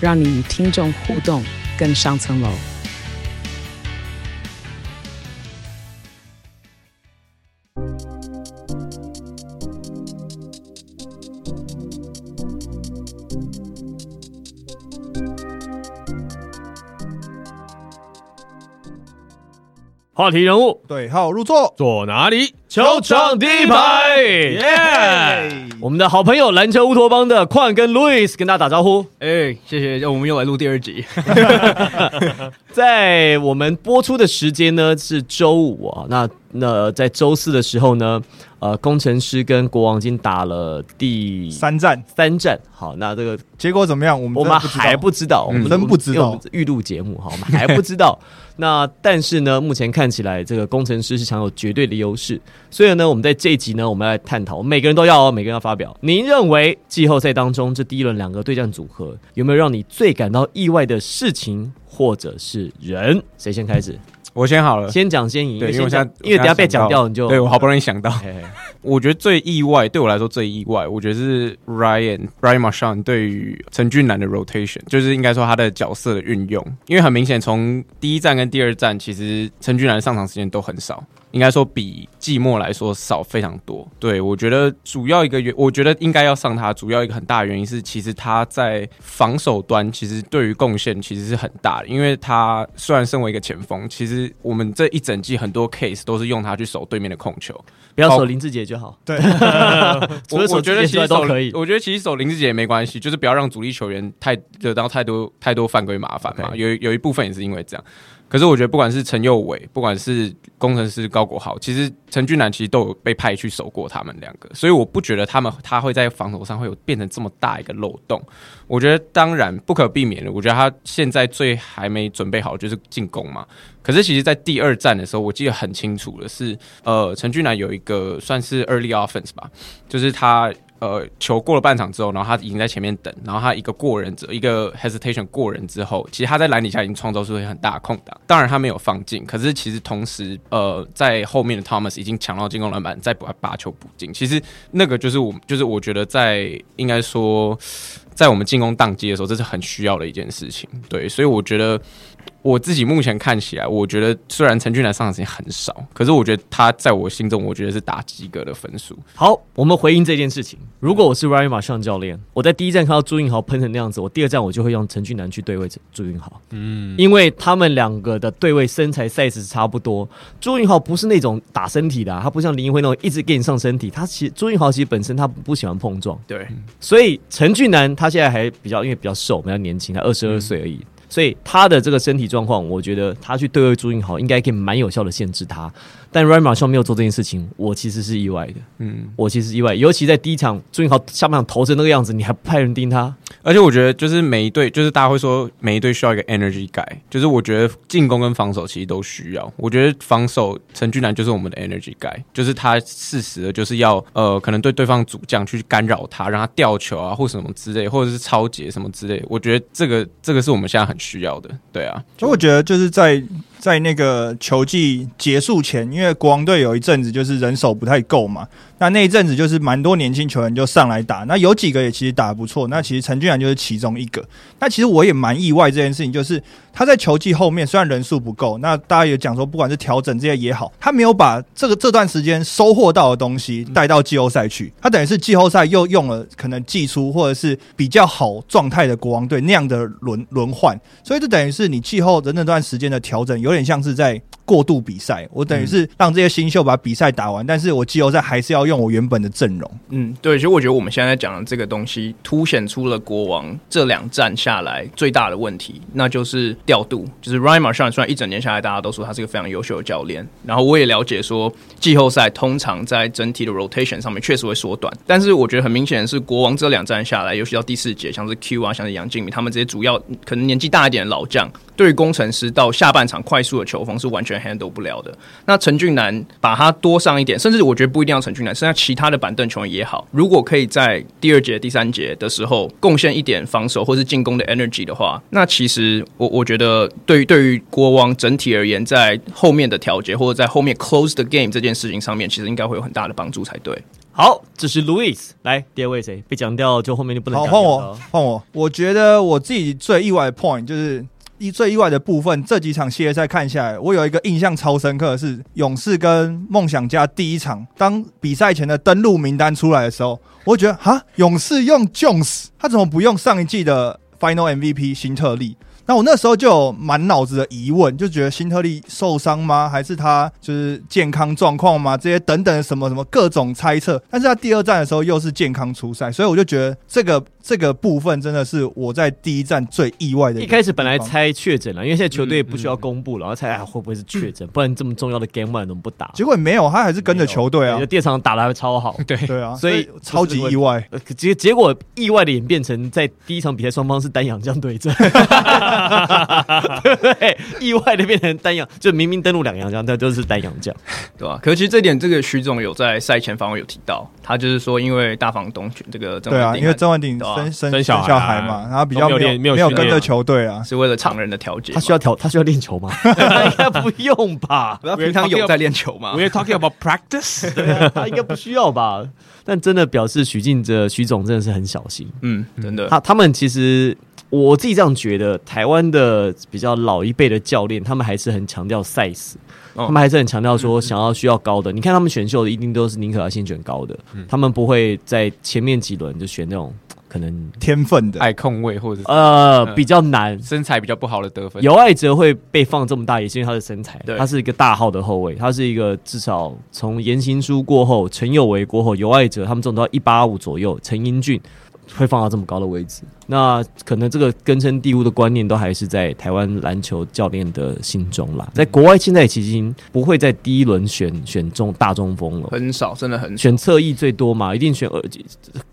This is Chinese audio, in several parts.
让你与听众互动更上层楼。话题人物对号入座，坐哪里？球场第一排，耶、yeah！我们的好朋友篮球乌托邦的矿跟 Louis 跟大家打招呼。哎、欸，谢谢，我们又来录第二集。在我们播出的时间呢是周五啊，那那在周四的时候呢，呃，工程师跟国王已经打了第三战，三战。好，那这个结果怎么样？我们我们还不知道，我们真不知道。预录节目哈，我们还不知道。那但是呢，目前看起来这个工程师是享有绝对的优势。所以呢，我们在这一集呢，我们来探讨，每个人都要哦，每个人要发表。您认为季后赛当中这第一轮两个对战组合有没有让你最感到意外的事情或者是人？谁先开始？我先好了，先讲先赢。对，因为我现在因为等下被讲掉，你就对我好不容易想到。嘿嘿我觉得最意外，对我来说最意外，我觉得是 Ryan Ryan Marchand 对于陈俊南的 rotation，就是应该说他的角色的运用，因为很明显从第一站跟第二站，其实陈俊南上场时间都很少。应该说比季末来说少非常多。对，我觉得主要一个原，我觉得应该要上他。主要一个很大的原因是，其实他在防守端其实对于贡献其实是很大的。因为他虽然身为一个前锋，其实我们这一整季很多 case 都是用他去守对面的控球，不要守林志杰就好。对，我我觉得其实都可以。我觉得其实守林志杰也没关系，就是不要让主力球员太惹到太多太多犯规麻烦嘛。有有一部分也是因为这样。可是我觉得，不管是陈佑伟，不管是工程师高国豪，其实陈俊南其实都有被派去守过他们两个，所以我不觉得他们他会在防守上会有变成这么大一个漏洞。我觉得当然不可避免的，我觉得他现在最还没准备好就是进攻嘛。可是其实，在第二战的时候，我记得很清楚的是，呃，陈俊南有一个算是 early offense 吧，就是他。呃，球过了半场之后，然后他已经在前面等，然后他一个过人者，一个 hesitation 过人之后，其实他在篮底下已经创造出很大空档。当然他没有放进，可是其实同时，呃，在后面的 Thomas 已经抢到进攻篮板，再把把球补进。其实那个就是我，就是我觉得在应该说，在我们进攻宕机的时候，这是很需要的一件事情。对，所以我觉得。我自己目前看起来，我觉得虽然陈俊南上场时间很少，可是我觉得他在我心中，我觉得是打及格的分数。好，我们回应这件事情。如果我是 Ryan Marchand 教练，我在第一站看到朱云豪喷成那样子，我第二站我就会用陈俊南去对位朱云豪。嗯，因为他们两个的对位身材 size 差不多。朱云豪不是那种打身体的、啊，他不像林奕辉那种一直给你上身体。他其实朱云豪其实本身他不喜欢碰撞。对，所以陈俊南他现在还比较因为比较瘦，比较年轻，他二十二岁而已。嗯所以他的这个身体状况，我觉得他去对位朱云豪应该可以蛮有效的限制他。但 Ryan Marchand 没有做这件事情，我其实是意外的。嗯，我其实意外，尤其在第一场朱云豪下半场投成那个样子，你还不派人盯他？而且我觉得，就是每一队，就是大家会说每一队需要一个 energy guy，就是我觉得进攻跟防守其实都需要。我觉得防守陈俊南就是我们的 energy guy，就是他适时的就是要呃，可能对对方主将去干扰他，让他掉球啊，或什么之类，或者是抄截什么之类。我觉得这个这个是我们现在很需要的。对啊，所以我觉得就是在。在那个球季结束前，因为国王队有一阵子就是人手不太够嘛，那那一阵子就是蛮多年轻球员就上来打，那有几个也其实打得不错，那其实陈俊然就是其中一个。那其实我也蛮意外这件事情，就是他在球季后面虽然人数不够，那大家也讲说不管是调整这些也好，他没有把这个这段时间收获到的东西带到季后赛去，他等于是季后赛又用了可能季初或者是比较好状态的国王队那样的轮轮换，所以这等于是你季后的那段时间的调整有点像是在过渡比赛，我等于是让这些新秀把比赛打完，但是我季后赛还是要用我原本的阵容。嗯，对，其实我觉得我们现在讲的这个东西，凸显出了国王这两战下来最大的问题，那就是调度。就是 Ryan Marshall 虽然一整年下来，大家都说他是个非常优秀的教练，然后我也了解说，季后赛通常在整体的 rotation 上面确实会缩短，但是我觉得很明显的是，国王这两战下来，尤其到第四节，像是 Q 啊，像是杨敬敏，他们这些主要可能年纪大一点的老将，对于攻城狮到下半场快速的球风是完全 handle 不了的。那陈俊南把他多上一点，甚至我觉得不一定要陈俊南，剩下其他的板凳球员也好，如果可以在第二节、第三节的时候贡献一点防守或是进攻的 energy 的话，那其实我我觉得对于对于国王整体而言，在后面的调节或者在后面 close the game 这件事情上面，其实应该会有很大的帮助才对。好，这是 Louis 来第二位谁被讲掉，就后面就不能讲。好，换我，换我。我觉得我自己最意外的 point 就是。一最意外的部分，这几场系列赛看下来，我有一个印象超深刻的是勇士跟梦想家第一场，当比赛前的登录名单出来的时候，我觉得哈，勇士用 Jones，他怎么不用上一季的 Final MVP 新特利？那我那时候就有满脑子的疑问，就觉得辛特利受伤吗？还是他就是健康状况吗？这些等等什么什么各种猜测。但是他第二站的时候又是健康出赛，所以我就觉得这个这个部分真的是我在第一站最意外的。一开始本来猜确诊了，因为现在球队不需要公布了，然后猜会不会是确诊，不然这么重要的 Game One 怎么不打？结果没有，他还是跟着球队啊。第二场打的还超好，对对啊，所以超级意外。结结果意外的演变成在第一场比赛双方是单阳将对阵。对不对？意外的变成单阳，就明明登录两洋将，但都是单阳将，对吧？可是其实这点，这个徐总有在赛前访问有提到，他就是说，因为大房东这个对啊，因为曾文鼎生生生小孩嘛，然后比较没有没有跟着球队啊，是为了常人的调节。他需要调，他需要练球吗？应该不用吧？他平常有在练球吗？We're talking about practice，他应该不需要吧？但真的表示许晋哲徐总真的是很小心，嗯，真的。他他们其实。我自己这样觉得，台湾的比较老一辈的教练，他们还是很强调 size，他们还是很强调说想要需要高的。你看他们选秀的一定都是宁可要先选高的，他们不会在前面几轮就选那种可能天分的。爱控位或者呃比较难、身材比较不好的得分。尤爱哲会被放这么大，也是因为他的身材，他是一个大号的后卫，他是一个至少从言行书过后，陈有为过后，尤爱哲他们这种都要一八五左右，陈英俊会放到这么高的位置。那可能这个根深蒂固的观念都还是在台湾篮球教练的心中啦。在国外现在其实已经不会在第一轮选选中大中锋了，很少，真的很少。选侧翼最多嘛，一定选二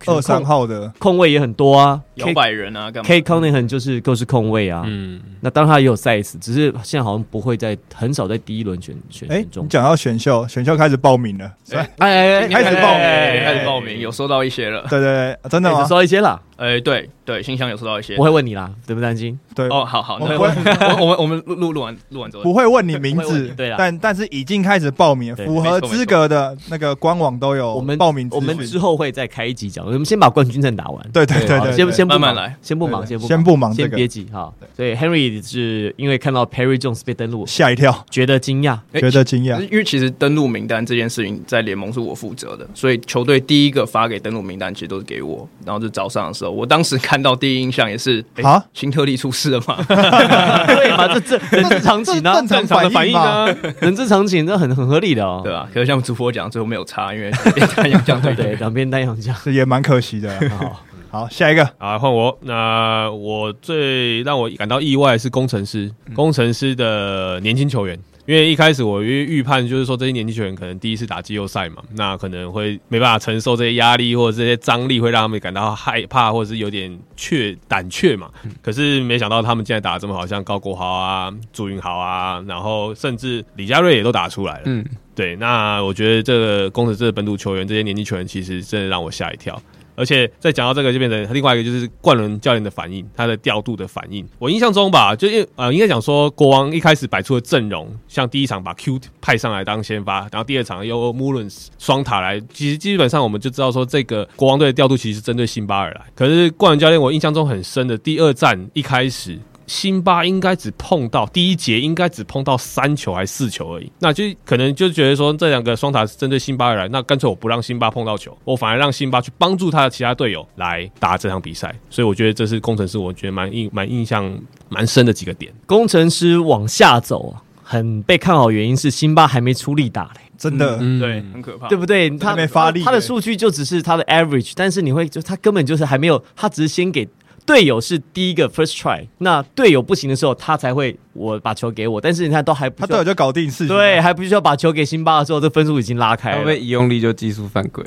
二三号的控位也很多啊，摇摆人啊，，K c o n n i n g h a m 就是都是控位啊。嗯，那当然他也有 size，只是现在好像不会在很少在第一轮选选选中。你讲到选秀，选秀开始报名了，哎哎哎，开始报名，开始报名，有收到一些了。对对对，真的吗？收到一些了。哎，对对，信箱有收到一些，我会问你啦，对不担心？对。哦，好好，我会。我 们我们录录录完录完之后，不会问你名字，对啊，但但是已经开始报名，符合资格的那个官网都有。我们报名，我们之后会再开一集讲，我们先把冠军战打完。对对对对，先先慢慢来，先不忙，先不先不忙，先别急哈。所以 Henry 是因为看到 Perry Jones 被登录，吓一跳，觉得惊讶，觉得惊讶，因为其实登录名单这件事情在联盟是我负责的，所以球队第一个发给登录名单其实都是给我，然后就早上的时候，我当时看。到第一印象也是啊，新特利出事了嘛？对嘛？这这人之常情啊，正常的反应啊，人之常情，这很很合理的哦，对吧？可是像主播讲，最后没有差，因为单阳将对 对，两边单阳将也蛮可惜的。好，好，下一个啊，换我。那我最让我感到意外的是工程师，工程师的年轻球员。因为一开始我预预判就是说，这些年轻球员可能第一次打季后赛嘛，那可能会没办法承受这些压力或者这些张力，会让他们感到害怕或者是有点怯胆怯嘛。可是没想到他们现在打得这么好，像高国豪啊、朱云豪啊，然后甚至李佳瑞也都打出来了。嗯，对。那我觉得这个攻城狮的本土球员，这些年轻球员其实真的让我吓一跳。而且再讲到这个，就变成另外一个，就是冠伦教练的反应，他的调度的反应。我印象中吧，就因呃，应该讲说，国王一开始摆出的阵容，像第一场把 Q 派上来当先发，然后第二场又 m u l l n s 双塔来，其实基本上我们就知道说，这个国王队的调度其实是针对辛巴尔来。可是冠伦教练，我印象中很深的第二战一开始。辛巴应该只碰到第一节，应该只碰到三球还是四球而已，那就可能就觉得说，这两个双塔是针对辛巴而来，那干脆我不让辛巴碰到球，我反而让辛巴去帮助他的其他队友来打这场比赛。所以我觉得这是工程师，我觉得蛮印蛮印象蛮深的几个点。工程师往下走啊，很被看好，原因是辛巴还没出力打嘞，真的，嗯、对，很可怕，对不对？他没发力，他的数据就只是他的 average，但是你会就他根本就是还没有，他只是先给。队友是第一个 first try，那队友不行的时候，他才会我把球给我。但是你看，都还不他队友就搞定事情，对，还不需要把球给辛巴的时候，这分数已经拉开了。会不会一用力就技术犯规？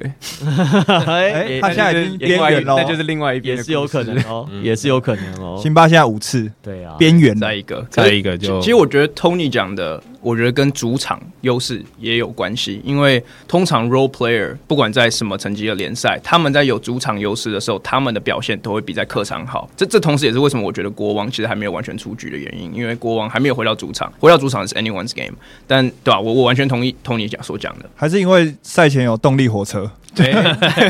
哎，他现在已经边缘了，那就是另外一边，也是有可能哦，也是有可能哦。辛巴现在五次，对啊，边缘再一个，再一个就。其实我觉得 Tony 讲的。我觉得跟主场优势也有关系，因为通常 role player 不管在什么层级的联赛，他们在有主场优势的时候，他们的表现都会比在客场好。这这同时也是为什么我觉得国王其实还没有完全出局的原因，因为国王还没有回到主场，回到主场是 anyone's game。但对吧、啊？我我完全同意 Tony 讲所讲的，还是因为赛前有动力火车。对，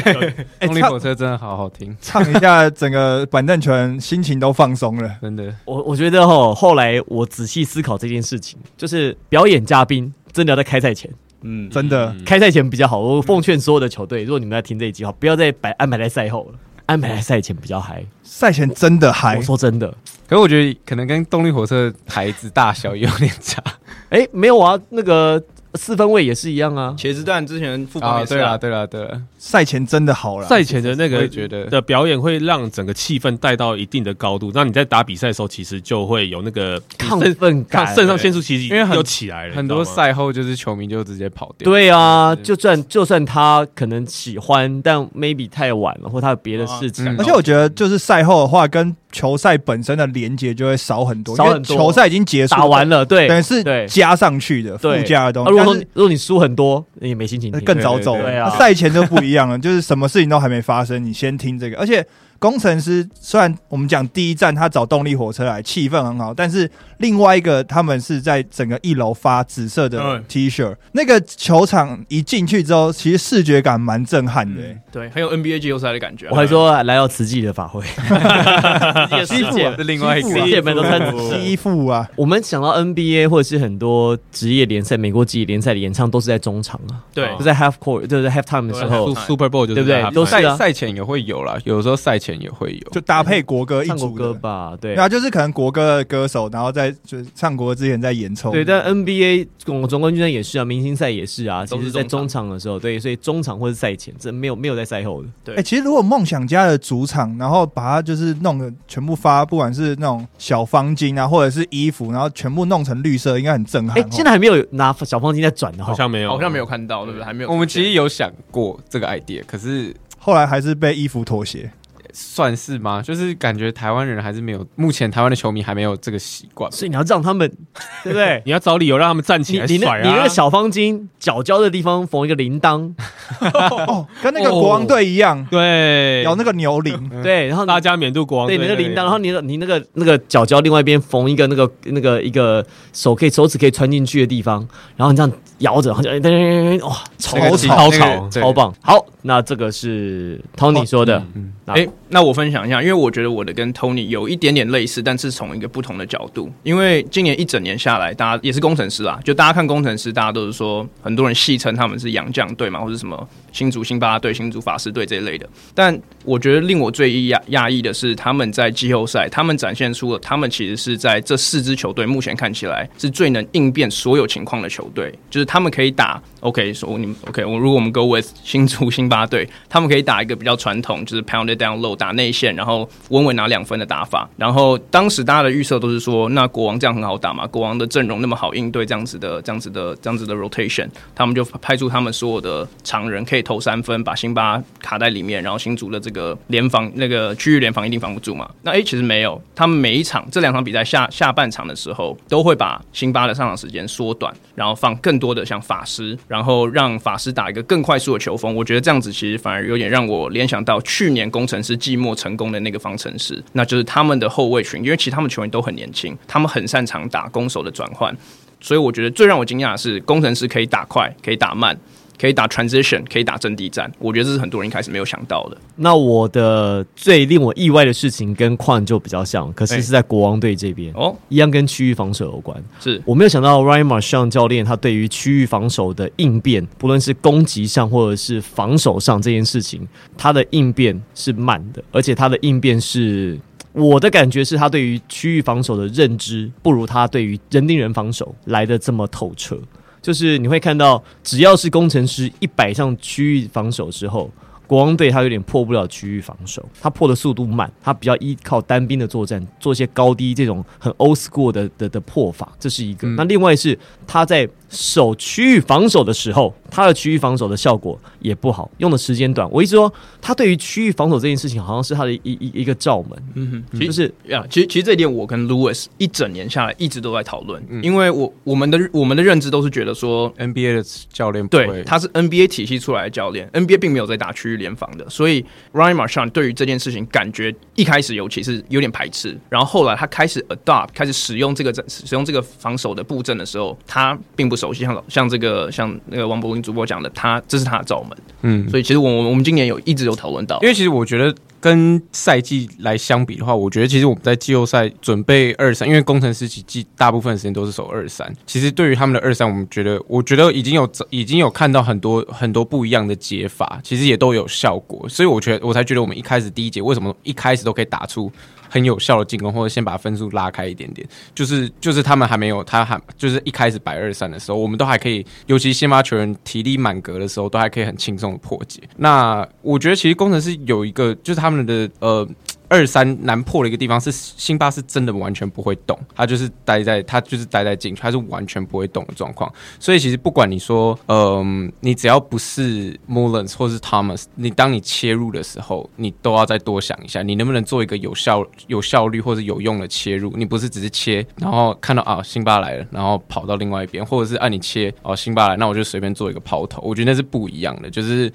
动力火车真的好好听，唱一下，整个板凳全心情都放松了，真的。我我觉得哈，后来我仔细思考这件事情，就是表演嘉宾真的要在开赛前，嗯，真的开赛前比较好。我奉劝所有的球队，如果你们在听这一集话，不要再摆安排在赛后了，安排在赛前比较嗨。赛前真的嗨，我说真的。可是我觉得可能跟动力火车台子大小也有点差。哎，没有啊，那个。四分卫也是一样啊，茄子蛋之前副帮也是啊，对了对了，赛前真的好了，赛前的那个觉得的表演会让整个气氛带到一定的高度，那你在打比赛的时候，其实就会有那个亢奋感，肾上腺素其实因为又起来了，很多赛后就是球迷就直接跑掉。对啊，就算就算他可能喜欢，但 maybe 太晚了，或他有别的事情。而且我觉得就是赛后的话，跟球赛本身的连接就会少很多，少很多。球赛已经结束打完了，对，等于是加上去的附加的东西。如果如果你输很多，你也没心情听，更早走。对啊，赛前就不一样了，就是什么事情都还没发生，你先听这个，而且。工程师虽然我们讲第一站他找动力火车来，气氛很好，但是另外一个他们是在整个一楼发紫色的 T 恤，那个球场一进去之后，其实视觉感蛮震撼的，对，很有 NBA 季后赛的感觉。我还说来到慈济的法会，西服是另外一个，世界门都穿西服啊。我们想到 NBA 或者是很多职业联赛、美国职业联赛的演唱都是在中场啊，对，就在 Half Court，就是 Half Time 的时候，Super Bowl 就对不对？都是赛赛前也会有啦，有时候赛前。也会有，就搭配国歌一组歌吧，对，然后就是可能国歌的歌手，然后在就唱国歌之前在演奏。对，但 NBA 总总冠军赛也是啊，明星赛也是啊，其实在中场的时候，对，所以中场或是赛前，这没有没有在赛后的。对，哎，其实如果梦想家的主场，然后把它就是弄的全部发，不管是那种小方巾啊，或者是衣服，然后全部弄成绿色，应该很震撼。哎，现在还没有拿小方巾在转的，好像没有，好像没有看到，对不对？还没有。我们其实有想过这个 idea，可是后来还是被衣服妥协。算是吗？就是感觉台湾人还是没有，目前台湾的球迷还没有这个习惯，所以你要让他们，对不对？你要找理由让他们站起来甩啊！你那个小方巾角角的地方缝一个铃铛，哦，跟那个国王队一样，对，有那个牛铃，对，然后大家免度国王队对那个铃铛，然后你你那个那个角角另外一边缝一个那个那个一个手可以手指可以穿进去的地方，然后你这样摇着，然后就哇，超超超超棒！好，那这个是 Tony 说的，哎。那我分享一下，因为我觉得我的跟 Tony 有一点点类似，但是从一个不同的角度。因为今年一整年下来，大家也是工程师啊，就大家看工程师，大家都是说很多人戏称他们是洋将队嘛，或者什么新竹辛巴队、新竹法师队这一类的。但我觉得令我最讶讶异的是，他们在季后赛，他们展现出了他们其实是在这四支球队目前看起来是最能应变所有情况的球队，就是他们可以打 OK，说你们 OK，我如果我们 Go with 新竹辛巴队，他们可以打一个比较传统，就是 Pound it down low。打内线，然后稳稳拿两分的打法。然后当时大家的预测都是说，那国王这样很好打嘛？国王的阵容那么好应对这样子的、这样子的、这样子的 rotation，他们就派出他们所有的常人可以投三分，把辛巴卡在里面，然后新竹的这个联防那个区域联防一定防不住嘛？那诶，其实没有，他们每一场这两场比赛下下半场的时候，都会把辛巴的上场时间缩短，然后放更多的像法师，然后让法师打一个更快速的球风。我觉得这样子其实反而有点让我联想到去年工程师。寂寞成功的那个方程式，那就是他们的后卫群，因为其实他们球员都很年轻，他们很擅长打攻守的转换，所以我觉得最让我惊讶的是，工程师可以打快，可以打慢。可以打 transition，可以打阵地战，我觉得这是很多人一开始没有想到的。那我的最令我意外的事情跟矿就比较像，可是是在国王队这边哦，一样跟区域防守有关。是我没有想到 Ryan Marshall 教练他对于区域防守的应变，不论是攻击上或者是防守上这件事情，他的应变是慢的，而且他的应变是。我的感觉是他对于区域防守的认知不如他对于人盯人防守来的这么透彻。就是你会看到，只要是工程师一摆上区域防守之后。国王队他有点破不了区域防守，他破的速度慢，他比较依靠单兵的作战，做一些高低这种很 old school 的的的破法，这是一个。嗯、那另外是他在。守区域防守的时候，他的区域防守的效果也不好，用的时间短。我一直说，他对于区域防守这件事情，好像是他的一一一个罩门。嗯哼，就是呀，其实其实这一点，我跟 Lewis 一整年下来一直都在讨论。嗯、因为我我们的我们的认知都是觉得说，NBA 的教练对他是 NBA 体系出来的教练，NBA 并没有在打区域联防的，所以 Ryan Marchand 对于这件事情感觉一开始尤其是有点排斥，然后后来他开始 adopt 开始使用这个使用这个防守的布阵的时候，他并不。熟悉像像这个像那个王柏林主播讲的，他这是他的罩门，嗯，所以其实我我们今年有一直有讨论到，因为其实我觉得跟赛季来相比的话，我觉得其实我们在季后赛准备二三，因为工程师其实大部分时间都是守二三，其实对于他们的二三，我们觉得我觉得已经有已经有看到很多很多不一样的解法，其实也都有效果，所以我觉得我才觉得我们一开始第一节为什么一开始都可以打出。很有效的进攻，或者先把分数拉开一点点，就是就是他们还没有，他还就是一开始百二三的时候，我们都还可以，尤其先发球员体力满格的时候，都还可以很轻松的破解。那我觉得其实工程师有一个，就是他们的呃。二三难破的一个地方是辛巴是真的完全不会动，他就是待在他就是待在禁区，他是完全不会动的状况。所以其实不管你说，嗯、你只要不是 Mullins 或是 Thomas，你当你切入的时候，你都要再多想一下，你能不能做一个有效、有效率或者有用的切入？你不是只是切，然后看到啊辛巴来了，然后跑到另外一边，或者是按、你切哦辛巴来，那我就随便做一个抛投。我觉得那是不一样的，就是。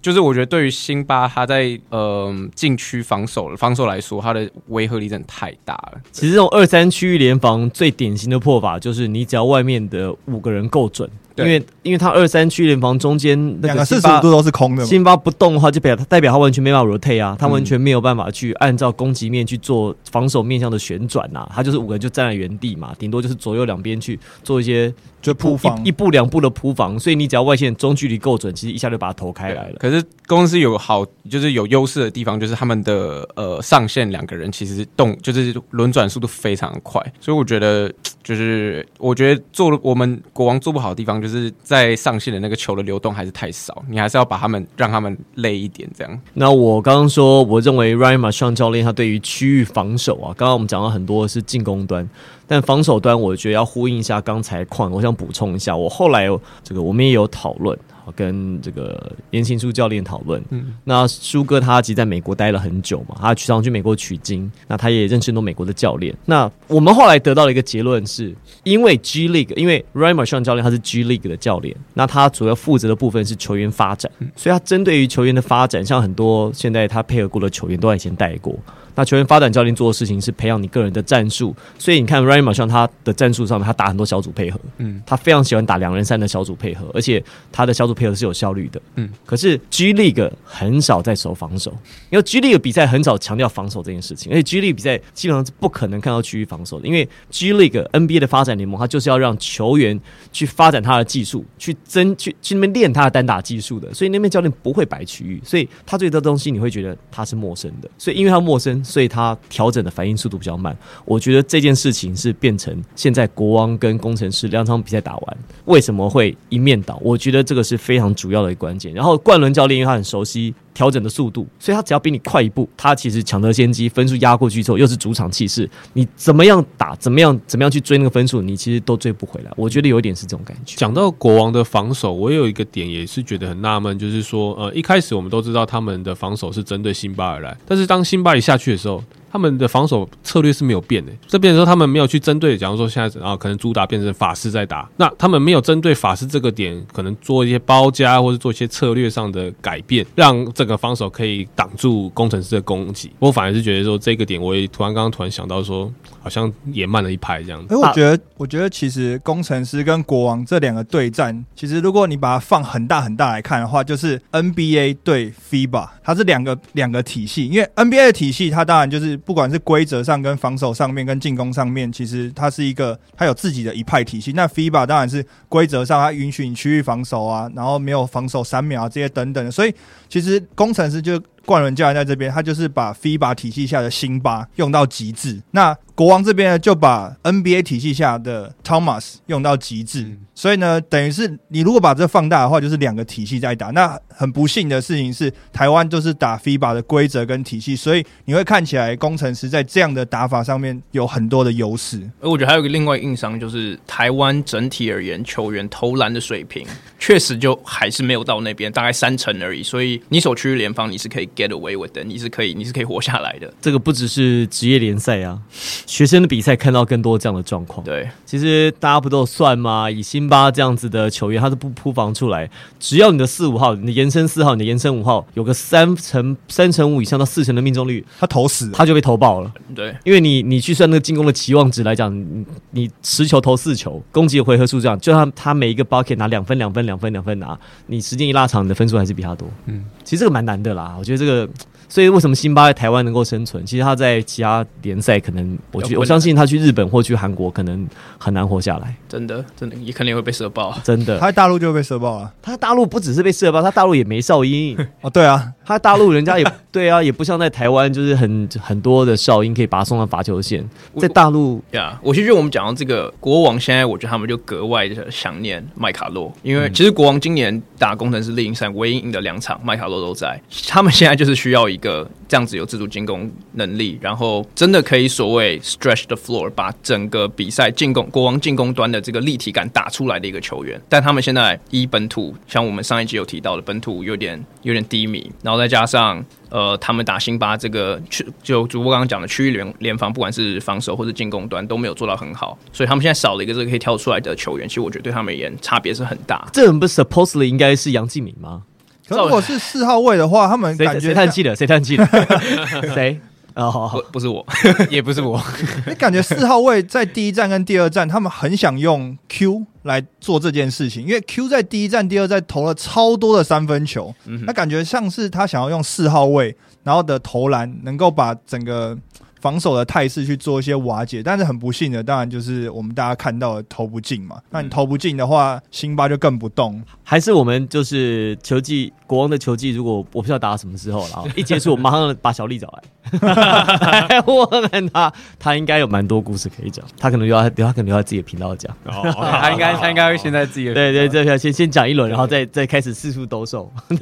就是我觉得对于辛巴他在呃禁区防守防守来说，他的违和力真的太大了。其实这种二三区域联防最典型的破法，就是你只要外面的五个人够准。因为，因为他二三区联防中间那个四十五度都是空的，辛巴不动的话，就表代表他完全没办法 rotate 啊，他完全没有办法去按照攻击面去做防守面向的旋转呐，他就是五个人就站在原地嘛，顶多就是左右两边去做一些就铺防。一步两步的铺防，所以你只要外线中距离够准，其实一下就把它投开来了。可是公司有好就是有优势的地方，就是他们的呃上线两个人其实动就是轮转速度非常快，所以我觉得就是我觉得做我们国王做不好的地方，就是在。上线的那个球的流动还是太少，你还是要把他们让他们累一点，这样。那我刚刚说，我认为 Ryan m a r s h a n 教练他对于区域防守啊，刚刚我们讲到很多是进攻端。但防守端，我觉得要呼应一下刚才况，我想补充一下，我后来这个我们也有讨论，跟这个严行书教练讨论。嗯，那舒哥他其实在美国待了很久嘛，他常常去美国取经，那他也认识很多美国的教练。那我们后来得到了一个结论是，因为 G League，因为 Ryan Marchand 教练他是 G League 的教练，那他主要负责的部分是球员发展，所以他针对于球员的发展，像很多现在他配合过的球员都以前带过。那球员发展教练做的事情是培养你个人的战术，所以你看 Ryan Marchand 他的战术上面，他打很多小组配合，嗯，他非常喜欢打两人三的小组配合，而且他的小组配合是有效率的，嗯。可是 G League 很少在守防守，因为 G League 比赛很少强调防守这件事情，而且 G League 比赛基本上是不可能看到区域防守的，因为 G League NBA 的发展联盟，它就是要让球员去发展他的技术，去争去去那边练他的单打技术的，所以那边教练不会摆区域，所以他对这东西你会觉得他是陌生的，所以因为他陌生。所以他调整的反应速度比较慢，我觉得这件事情是变成现在国王跟工程师两场比赛打完，为什么会一面倒？我觉得这个是非常主要的一个关键。然后冠伦教练因为他很熟悉。调整的速度，所以他只要比你快一步，他其实抢得先机，分数压过去之后，又是主场气势，你怎么样打，怎么样怎么样去追那个分数，你其实都追不回来。我觉得有一点是这种感觉。讲到国王的防守，我有一个点也是觉得很纳闷，就是说，呃，一开始我们都知道他们的防守是针对辛巴而来，但是当辛巴尔下去的时候。他们的防守策略是没有变的，这变成说他们没有去针对，假如说现在啊，可能主打变成法师在打，那他们没有针对法师这个点，可能做一些包夹或者做一些策略上的改变，让这个防守可以挡住工程师的攻击。我反而是觉得说这个点，我也突然刚刚突然想到说，好像也慢了一拍这样子。哎，我觉得，我觉得其实工程师跟国王这两个对战，其实如果你把它放很大很大来看的话，就是 NBA 对 FIBA，它是两个两个体系，因为 NBA 的体系它当然就是。不管是规则上、跟防守上面、跟进攻上面，其实它是一个，它有自己的一派体系。那 FIBA 当然是规则上，它允许你区域防守啊，然后没有防守三秒啊这些等等的。所以其实工程师就冠伦教练在这边，他就是把 FIBA 体系下的辛巴用到极致。那国王这边呢，就把 NBA 体系下的 Thomas 用到极致。嗯所以呢，等于是你如果把这放大的话，就是两个体系在打。那很不幸的事情是，台湾就是打 FIBA 的规则跟体系，所以你会看起来工程师在这样的打法上面有很多的优势。而我觉得还有一个另外硬伤，就是台湾整体而言球员投篮的水平确实就还是没有到那边，大概三成而已。所以你守区域联防，你是可以 get away with 的，你是可以，你是可以活下来的。这个不只是职业联赛啊，学生的比赛看到更多这样的状况。对，其实大家不都有算吗？以辛巴这样子的球员，他是不铺防出来。只要你的四五号，你的延伸四号，你的延伸五号，有个三成三成五以上到四成的命中率，他投死，他就被投爆了。对，因为你你去算那个进攻的期望值来讲，你你十球投四球，攻击的回合数这样，就他他每一个 bucket 拿两分两分两分两分拿，你时间一拉长，你的分数还是比他多。嗯，其实这个蛮难的啦，我觉得这个。所以为什么辛巴在台湾能够生存？其实他在其他联赛可能，我觉得我相信他去日本或去韩国可能很难活下来。真的，真的，也肯定会被射爆。真的，他在大陆就会被射爆啊！他大陆不只是被射爆，他大陆也没哨音 哦。对啊，他大陆人家也 对啊，也不像在台湾，就是很很多的哨音可以把他送到罚球线。在大陆呀，我其实觉得我们讲到这个国王，现在我觉得他们就格外的想念麦卡洛，因为其实国王今年打工程师例行赛唯一赢的两场，麦卡洛都在。他们现在就是需要一个这样子。有自主进攻能力，然后真的可以所谓 stretch the floor，把整个比赛进攻国王进攻端的这个立体感打出来的一个球员。但他们现在一本土，像我们上一集有提到的，本土有点有点低迷，然后再加上呃，他们打辛巴这个区，就主播刚刚讲的区域联联防，不管是防守或者进攻端都没有做到很好，所以他们现在少了一个这个可以跳出来的球员。其实我觉得对他们而言差别是很大。这人不 supposedly 应该是杨敬敏吗？如果是四号位的话，他们感觉谁叹气了？谁叹气了？谁？哦，好好不，不是我，也不是我。你感觉四号位在第一站跟第二站，他们很想用 Q 来做这件事情，因为 Q 在第一站、第二站投了超多的三分球，那感觉像是他想要用四号位，然后的投篮能够把整个。防守的态势去做一些瓦解，但是很不幸的，当然就是我们大家看到的投不进嘛。那你投不进的话，辛巴就更不动。还是我们就是球技国王的球技，如果我不知道打到什么时候了，一结束我马上把小丽找来。我问他，他应该有蛮多故事可以讲。他可能要他可能要自己的频道讲。他应该他应该会先在自己的对对对，先先讲一轮，然后再再开始四处兜售。知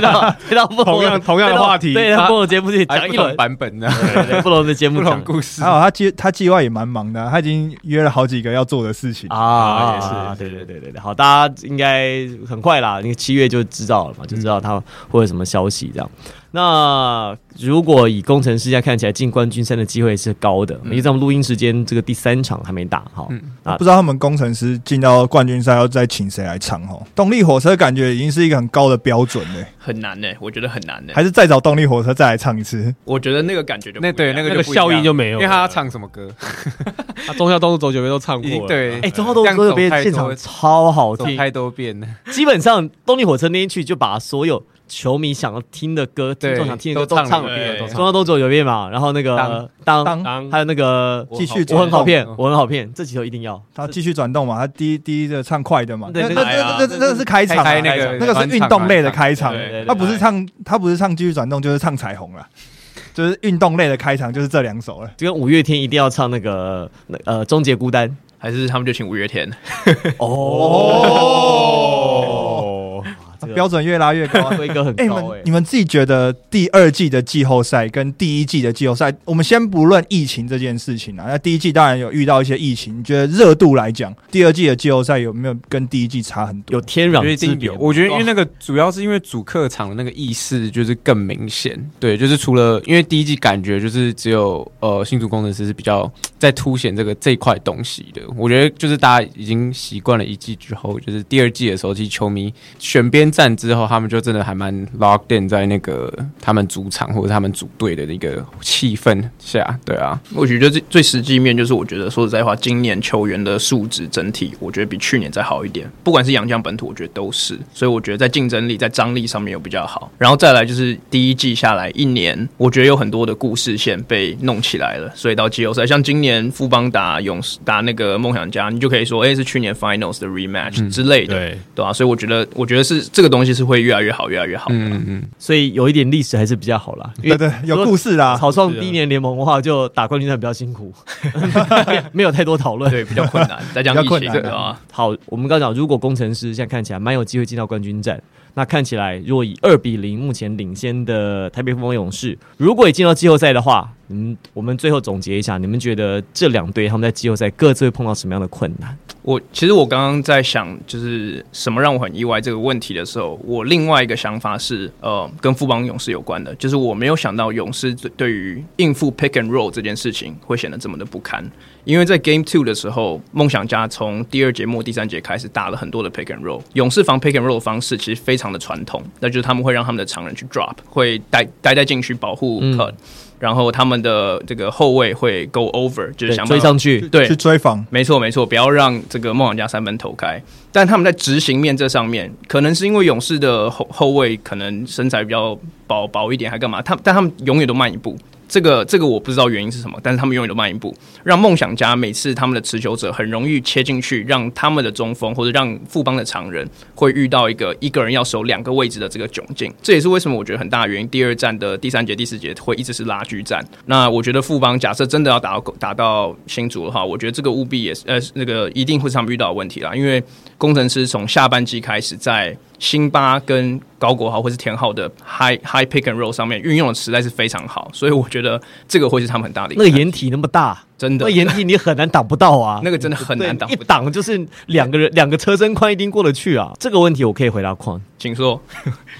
道知道不同样同样的话题，对，不同节目去讲一轮版本的，不同的。节目讲故事，还有他计他计划也蛮忙的，他已经约了好几个要做的事情。啊，也是，对对对对对，好，大家应该很快啦，那个七月就知道了嘛，就知道他会有什么消息这样。那如果以攻城狮现在看起来进冠军赛的机会是高的，因为在我们录音时间这个第三场还没打哈，嗯、啊，不知道他们工程师进到冠军赛要再请谁来唱哈？动力火车感觉已经是一个很高的标准嘞，很难呢，我觉得很难呢，还是再找动力火车再来唱一次？我觉得那个感觉就那对那个那个效应就没有，因为他要唱什么歌？他中孝东路走九遍都唱过，对，哎，中孝东路走九遍现场超好听，太多遍了，基本上动力火车那天去就把所有。球迷想要听的歌，听众想听的歌都唱了，中央都走有遍嘛。然后那个当当，还有那个继续，我很好骗，我很好骗，这几首一定要。他继续转动嘛，他第一第一个唱快的嘛。那那那那那是开场，那个那个是运动类的开场，他不是唱他不是唱继续转动，就是唱彩虹了，就是运动类的开场，就是这两首了。就跟五月天一定要唱那个那呃终结孤单，还是他们就请五月天？哦。标准越拉越高，规格很高。哎，你们你们自己觉得第二季的季后赛跟第一季的季后赛，我们先不论疫情这件事情啊，那第一季当然有遇到一些疫情。你觉得热度来讲，第二季的季后赛有没有跟第一季差很多？有天壤之别。我觉得，因为那个主要是因为主客场的那个意识就是更明显。对，就是除了因为第一季感觉就是只有呃新竹工程师是比较在凸显这个这块东西的。我觉得就是大家已经习惯了一季之后，就是第二季的时候，其实球迷选边站。之后，他们就真的还蛮 locked in 在那个他们主场或者他们组队的那个气氛下，对啊。我觉得最最实际面就是，我觉得说实在话，今年球员的素质整体，我觉得比去年再好一点。不管是洋将本土，我觉得都是。所以我觉得在竞争力、在张力上面有比较好。然后再来就是第一季下来一年，我觉得有很多的故事线被弄起来了。所以到季后赛，像今年富邦打勇士打那个梦想家，你就可以说，哎，是去年 finals 的 rematch 之类的，嗯、对对啊。所以我觉得，我觉得是这个东西是会越来越好，越来越好的。嗯嗯，所以有一点历史还是比较好啦。对对，有故事啦。草创第一年联盟的话，就打冠军赛比较辛苦，没有太多讨论，对，比较困难，再讲疫情对吧？好，我们刚讲，如果工程师现在看起来蛮有机会进到冠军战。那看起来，如果以二比零目前领先的台北富邦勇士，如果也进到季后赛的话，嗯，我们最后总结一下，你们觉得这两队他们在季后赛各自会碰到什么样的困难？我其实我刚刚在想，就是什么让我很意外这个问题的时候，我另外一个想法是，呃，跟富邦勇士有关的，就是我没有想到勇士对于应付 pick and roll 这件事情会显得这么的不堪。因为在 Game Two 的时候，梦想家从第二节末第三节开始打了很多的 Pick and Roll，勇士防 Pick and Roll 的方式其实非常的传统，那就是他们会让他们的常人去 Drop，会待待在禁区保护 Cut，嗯、然后他们的这个后卫会 Go Over，就是想追上去，对，去追防，没错没错，不要让这个梦想家三分投开。但他们在执行面这上面，可能是因为勇士的后后卫可能身材比较薄薄一点，还干嘛？他但他们永远都慢一步。这个这个我不知道原因是什么，但是他们永远都慢一步，让梦想家每次他们的持球者很容易切进去，让他们的中锋或者让富邦的长人会遇到一个一个人要守两个位置的这个窘境。这也是为什么我觉得很大的原因。第二战的第三节、第四节会一直是拉锯战。那我觉得富邦假设真的要打到打到新竹的话，我觉得这个务必也是呃那个一定会是他们遇到的问题啦，因为攻城狮从下半季开始在。辛巴跟高国豪或是田浩的 high high pick and roll 上面运用的实在是非常好，所以我觉得这个会是他们很大的一个。那个掩体那么大，真的，那掩体你很难挡不到啊。那个真的很难挡，一挡就是两个人两个车身宽一定过得去啊。这个问题我可以回答框，请说。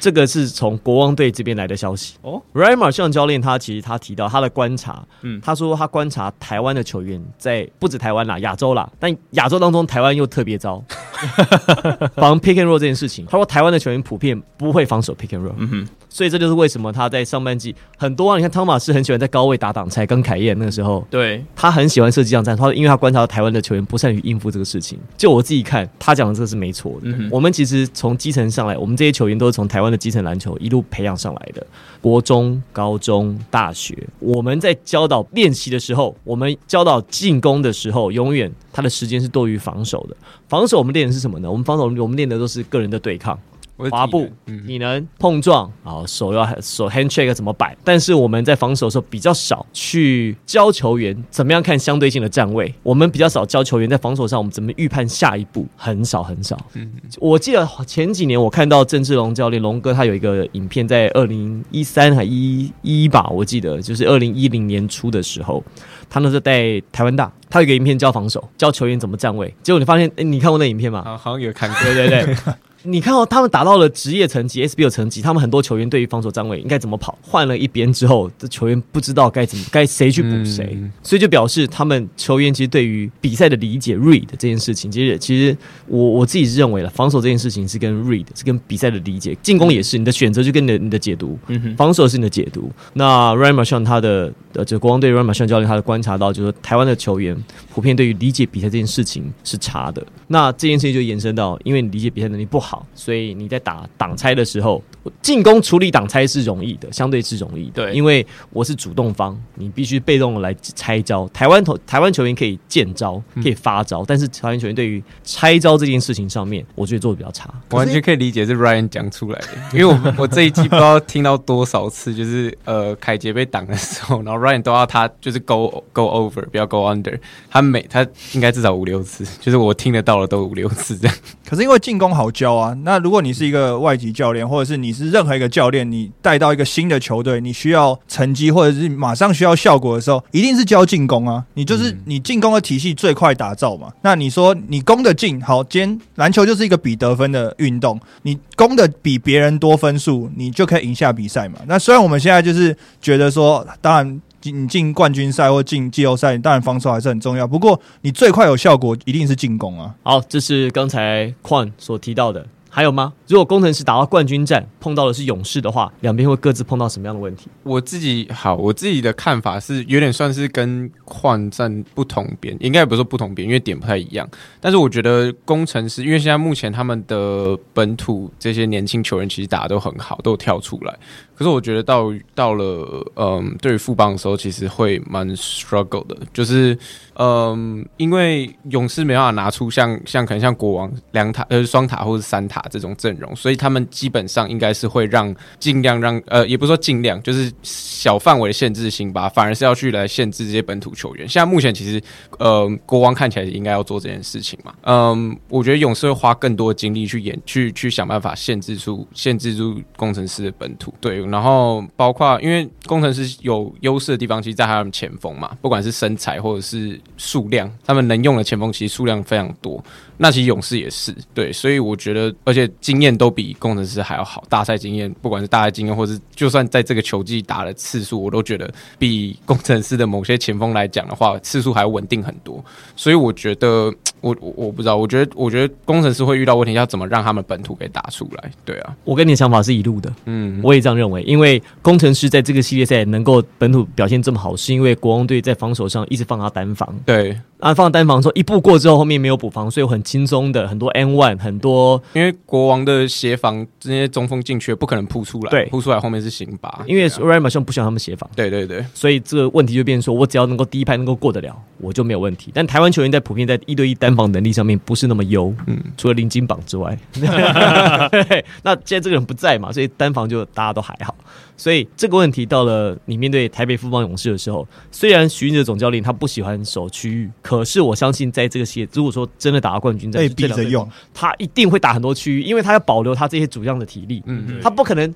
这个是从国王队这边来的消息哦。Ryan Marshall 教练他其实他提到他的观察，嗯，他说他观察台湾的球员在不止台湾啦，亚洲啦，但亚洲当中台湾又特别糟，防 pick and roll 这件事情，他说台湾的球员普遍不会防守 pick and roll，嗯哼。所以这就是为什么他在上半季很多啊，你看汤马斯很喜欢在高位打挡拆，跟凯燕那个时候，对，他很喜欢设计这样战术，他因为他观察到台湾的球员不善于应付这个事情。就我自己看，他讲的这个是没错的。嗯、我们其实从基层上来，我们这些球员都是从台湾的基层篮球一路培养上来的，国中、高中、大学，我们在教导练习的时候，我们教导进攻的时候，永远他的时间是多于防守的。防守我们练的是什么呢？我们防守我们练的都是个人的对抗。滑步，你能碰撞，然后手要手 handshake 怎么摆？但是我们在防守的时候比较少去教球员怎么样看相对性的站位。我们比较少教球员在防守上我们怎么预判下一步，很少很少。嗯，我记得前几年我看到郑志龙教练龙哥他有一个影片，在二零一三还一一吧，我记得就是二零一零年初的时候，他那时候带台湾大，他有一个影片教防守，教球员怎么站位。结果你发现，哎，你看过那影片吗？好，好像有看过。对对对。你看哦他们达到了职业层级 SBL 层级，他们很多球员对于防守站位应该怎么跑，换了一边之后，这球员不知道该怎么该谁去补谁，嗯、所以就表示他们球员其实对于比赛的理解 read 这件事情，其实其实我我自己是认为了，防守这件事情是跟 read 是跟比赛的理解，进攻也是你的选择就跟你的你的解读，防守是你的解读。那 Ryan Marshall 他的呃，就国王队 Ryan Marshall 教练他的观察到，就是说台湾的球员普遍对于理解比赛这件事情是差的。那这件事情就延伸到，因为你理解比赛能力不好，所以你在打挡拆的时候，进攻处理挡拆是容易的，相对是容易的。对，因为我是主动方，你必须被动的来拆招。台湾投台湾球员可以见招，可以发招，嗯、但是台湾球员对于拆招这件事情上面，我觉得做的比较差。完全可以理解是 Ryan 讲出来的，因为我我这一季不知道听到多少次，就是呃凯杰被挡的时候，然后 Ryan 都要他就是 go go over，不要 go under。他每他应该至少五六次，就是我听得到的都五六次这样。可是因为进攻好教啊，那如果你是一个外籍教练，或者是你是任何一个教练，你带到一个新的球队，你需要成绩或者是马上需要效果的时候，一定是教进攻啊。你就是你进攻的体系最快打造嘛。那你说你攻的进，好，今天篮球就是一个比得分的运动，你攻的比别人多分数，你就可以赢下比赛嘛。那虽然我们现在就是觉得说，当然进进冠军赛或进季后赛，当然防守还是很重要。不过你最快有效果，一定是进攻啊。好，这是刚才矿所提到的。还有吗？如果工程师打到冠军战，碰到的是勇士的话，两边会各自碰到什么样的问题？我自己好，我自己的看法是有点算是跟换站不同边，应该也不是说不同边，因为点不太一样。但是我觉得工程师，因为现在目前他们的本土这些年轻球员其实打的都很好，都有跳出来。可是我觉得到到了嗯，对于富邦的时候，其实会蛮 struggle 的，就是嗯，因为勇士没办法拿出像像可能像国王两塔呃双塔或者三塔这种阵容，所以他们基本上应该是会让尽量让呃，也不是说尽量，就是小范围限制辛巴，反而是要去来限制这些本土球员。现在目前其实呃，国王看起来应该要做这件事情嘛。嗯，我觉得勇士会花更多精力去演，去去想办法限制住限制住工程师的本土。对，然后包括因为工程师有优势的地方，其实在他们前锋嘛，不管是身材或者是数量，他们能用的前锋其实数量非常多。那其实勇士也是对，所以我觉得，而且经验都比工程师还要好。大赛经验，不管是大赛经验，或是就算在这个球季打的次数，我都觉得比工程师的某些前锋来讲的话，次数还要稳定很多。所以我觉得，我我我不知道，我觉得我觉得工程师会遇到问题，要怎么让他们本土给打出来？对啊，我跟你的想法是一路的，嗯，我也这样认为。因为工程师在这个系列赛能够本土表现这么好，是因为国王队在防守上一直放他单防，对。啊，放单防之后一步过之后，后面没有补防，所以很轻松的很多 N one 很多，因为国王的协防这些中锋进去不可能扑出来，对，扑出来后面是辛巴，因为 Ray 马上不喜欢他们协防，对对对，所以这个问题就变成说，我只要能够第一拍能够过得了，我就没有问题。但台湾球员在普遍在一对一单防能力上面不是那么优，嗯，除了林金榜之外，那现在这个人不在嘛，所以单防就大家都还好。所以这个问题到了你面对台北富邦勇士的时候，虽然许晋哲总教练他不喜欢守区域，可是我相信在这个系列，如果说真的打到冠军战，被逼着用，他一定会打很多区域，因为他要保留他这些主将的体力，嗯，他不可能。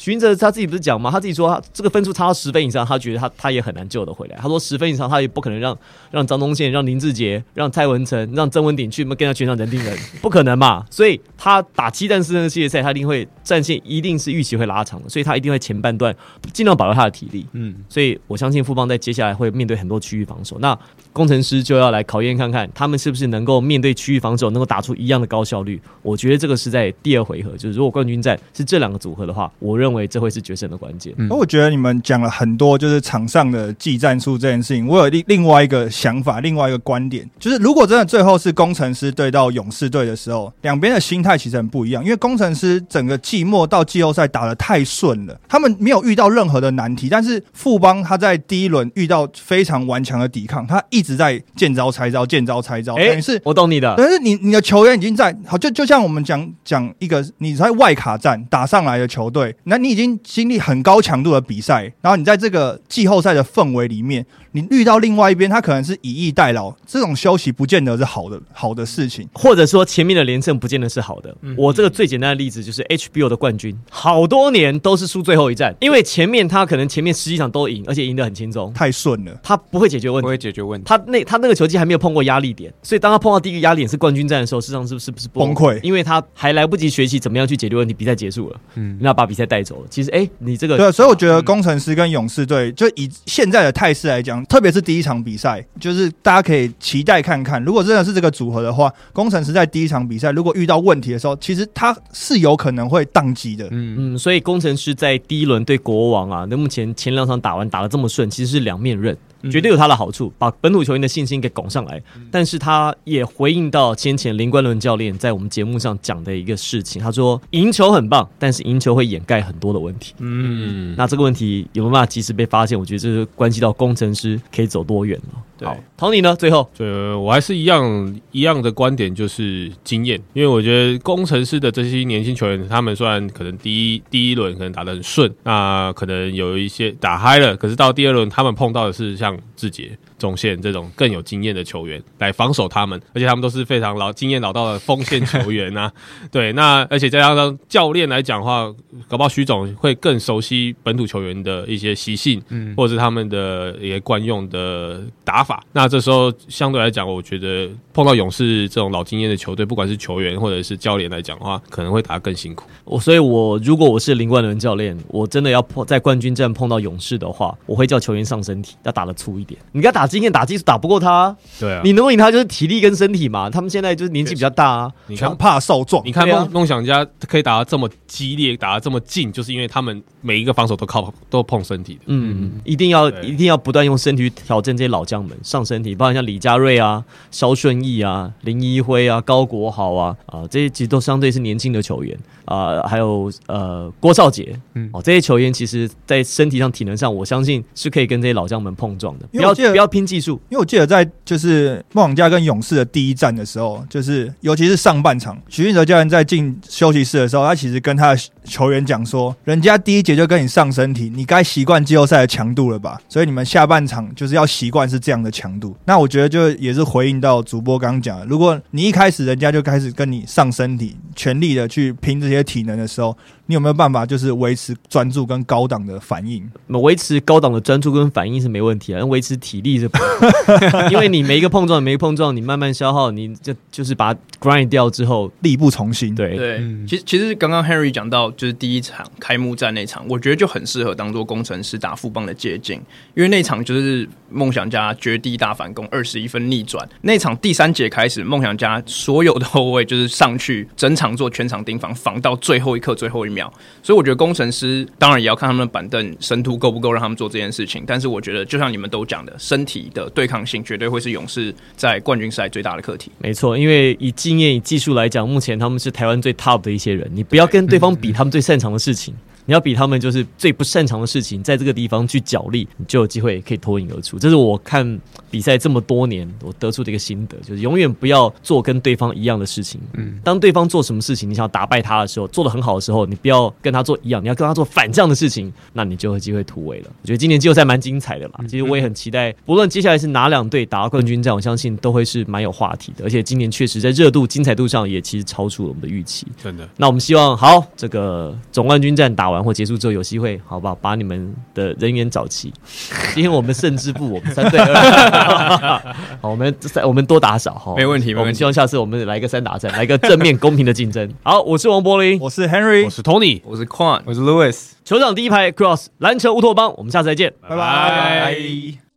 许晋哲他自己不是讲吗？他自己说，他这个分数差到十分以上，他觉得他他也很难救得回来。他说十分以上，他也不可能让让张东宪、让林志杰、让蔡文成、让曾文鼎去跟他全场人盯人，不可能嘛。所以他打七战四胜的系列赛，他一定会战线一定是预期会拉长的，所以他一定会前半段尽量保留他的体力。嗯，所以我相信富邦在接下来会面对很多区域防守。那工程师就要来考验看看他们是不是能够面对区域防守，能够打出一样的高效率。我觉得这个是在第二回合，就是如果冠军战是这两个组合的话，我认为。认为这会是决胜的关键。那我觉得你们讲了很多，就是场上的技战术这件事情。我有另另外一个想法，另外一个观点，就是如果真的最后是工程师对到勇士队的时候，两边的心态其实很不一样。因为工程师整个季末到季后赛打的太顺了，他们没有遇到任何的难题。但是富邦他在第一轮遇到非常顽强的抵抗，他一直在见招拆招，见招拆招。等于是我懂你的，但是你你的球员已经在好，就就像我们讲讲一个你在外卡战打上来的球队，那。你已经经历很高强度的比赛，然后你在这个季后赛的氛围里面，你遇到另外一边，他可能是以逸待劳，这种休息不见得是好的好的事情，或者说前面的连胜不见得是好的。嗯、我这个最简单的例子就是 HBO 的冠军，好多年都是输最后一战，因为前面他可能前面十几场都赢，而且赢得很轻松，太顺了，他不会解决问题，不会解决问题。他那他那个球季还没有碰过压力点，所以当他碰到第一个压力点是冠军战的时候，事实上是不是不是崩溃？因为他还来不及学习怎么样去解决问题，比赛结束了，嗯，那把比赛带走了。其实，哎、欸。你这个对，所以我觉得工程师跟勇士队，就以现在的态势来讲，特别是第一场比赛，就是大家可以期待看看，如果真的是这个组合的话，工程师在第一场比赛如果遇到问题的时候，其实他是有可能会宕机的。嗯嗯，所以工程师在第一轮对国王啊，那目前前两场打完打得这么顺，其实是两面刃。绝对有他的好处，把本土球员的信心给拱上来。但是他也回应到先前林冠伦教练在我们节目上讲的一个事情，他说赢球很棒，但是赢球会掩盖很多的问题。嗯，那这个问题有没有办法及时被发现？我觉得这是关系到工程师可以走多远了。好，Tony 呢？最后，呃，我还是一样一样的观点，就是经验。因为我觉得工程师的这些年轻球员，他们虽然可能第一第一轮可能打得很顺，那可能有一些打嗨了，可是到第二轮，他们碰到的是像志杰。中线这种更有经验的球员来防守他们，而且他们都是非常老经验老道的锋线球员啊。对，那而且再加上教练来讲的话，搞不好徐总会更熟悉本土球员的一些习性，嗯，或者是他们的一些惯用的打法。那这时候相对来讲，我觉得碰到勇士这种老经验的球队，不管是球员或者是教练来讲的话，可能会打得更辛苦。我所以，我如果我是林冠伦教练，我真的要碰在冠军战碰到勇士的话，我会叫球员上身体，要打得粗一点。你给他打。经验打技术打不过他，对啊，你能够赢他就是体力跟身体嘛。他们现在就是年纪比较大啊，强怕受撞。你看梦梦想家可以打得这么激烈，打得这么近，就是因为他们每一个防守都靠都碰身体的。嗯，一定要一定要不断用身体去挑战这些老将们上身体，包括像李佳瑞啊、肖顺义啊、林一辉啊、高国豪啊啊，这些其实都相对是年轻的球员啊，还有呃郭少杰，嗯，哦，这些球员其实在身体上、体能上，我相信是可以跟这些老将们碰撞的。不要不要拼。拼技术。因为我记得在就是梦想家跟勇士的第一战的时候，就是尤其是上半场，许晋哲教练在进休息室的时候，他其实跟他的球员讲说：“人家第一节就跟你上身体，你该习惯季后赛的强度了吧？所以你们下半场就是要习惯是这样的强度。”那我觉得就也是回应到主播刚刚讲的，如果你一开始人家就开始跟你上身体，全力的去拼这些体能的时候，你有没有办法就是维持专注跟高档的反应？那维持高档的专注跟反应是没问题啊，但维持体力是不，因为你每一个碰撞，每一个碰撞，你慢慢消耗，你就就是把它 grind 掉之后，力不从心。对对，其实其实刚刚 Henry 讲到就是第一场开幕战那场，我觉得就很适合当做工程师打副帮的借镜，因为那场就是梦想家绝地大反攻，二十一分逆转。那场第三节开始，梦想家所有的后卫就是上去整场做全场盯防，防到最后一刻最后一秒。所以我觉得工程师当然也要看他们的板凳深度够不够让他们做这件事情，但是我觉得就像你们都讲的，身体的对抗性绝对会是勇士在冠军赛最大的课题。没错，因为以经验、以技术来讲，目前他们是台湾最 top 的一些人，你不要跟对方比他们最擅长的事情。你要比他们就是最不擅长的事情，在这个地方去角力，你就有机会可以脱颖而出。这是我看比赛这么多年我得出的一个心得，就是永远不要做跟对方一样的事情。嗯，当对方做什么事情，你想要打败他的时候，做的很好的时候，你不要跟他做一样，你要跟他做反这样的事情，那你就有机会突围了。我觉得今年季后赛蛮精彩的啦，其实我也很期待，不论接下来是哪两队打到冠军战，我相信都会是蛮有话题的。而且今年确实在热度、精彩度上也其实超出了我们的预期。真的，那我们希望好这个总冠军战打完或结束之后有机会，好不好？把你们的人员找齐。今天我们胜之不，我们三对二。好，我们三我们多打少哈，没问题。没问题。我们希望下次我们来一个三打三，来一个正面公平的竞争。好，我是王柏林，我是 Henry，我是 Tony，我是 Quan，我是 Louis。球场第一排 Cross 篮球乌托邦，我们下次再见，拜拜。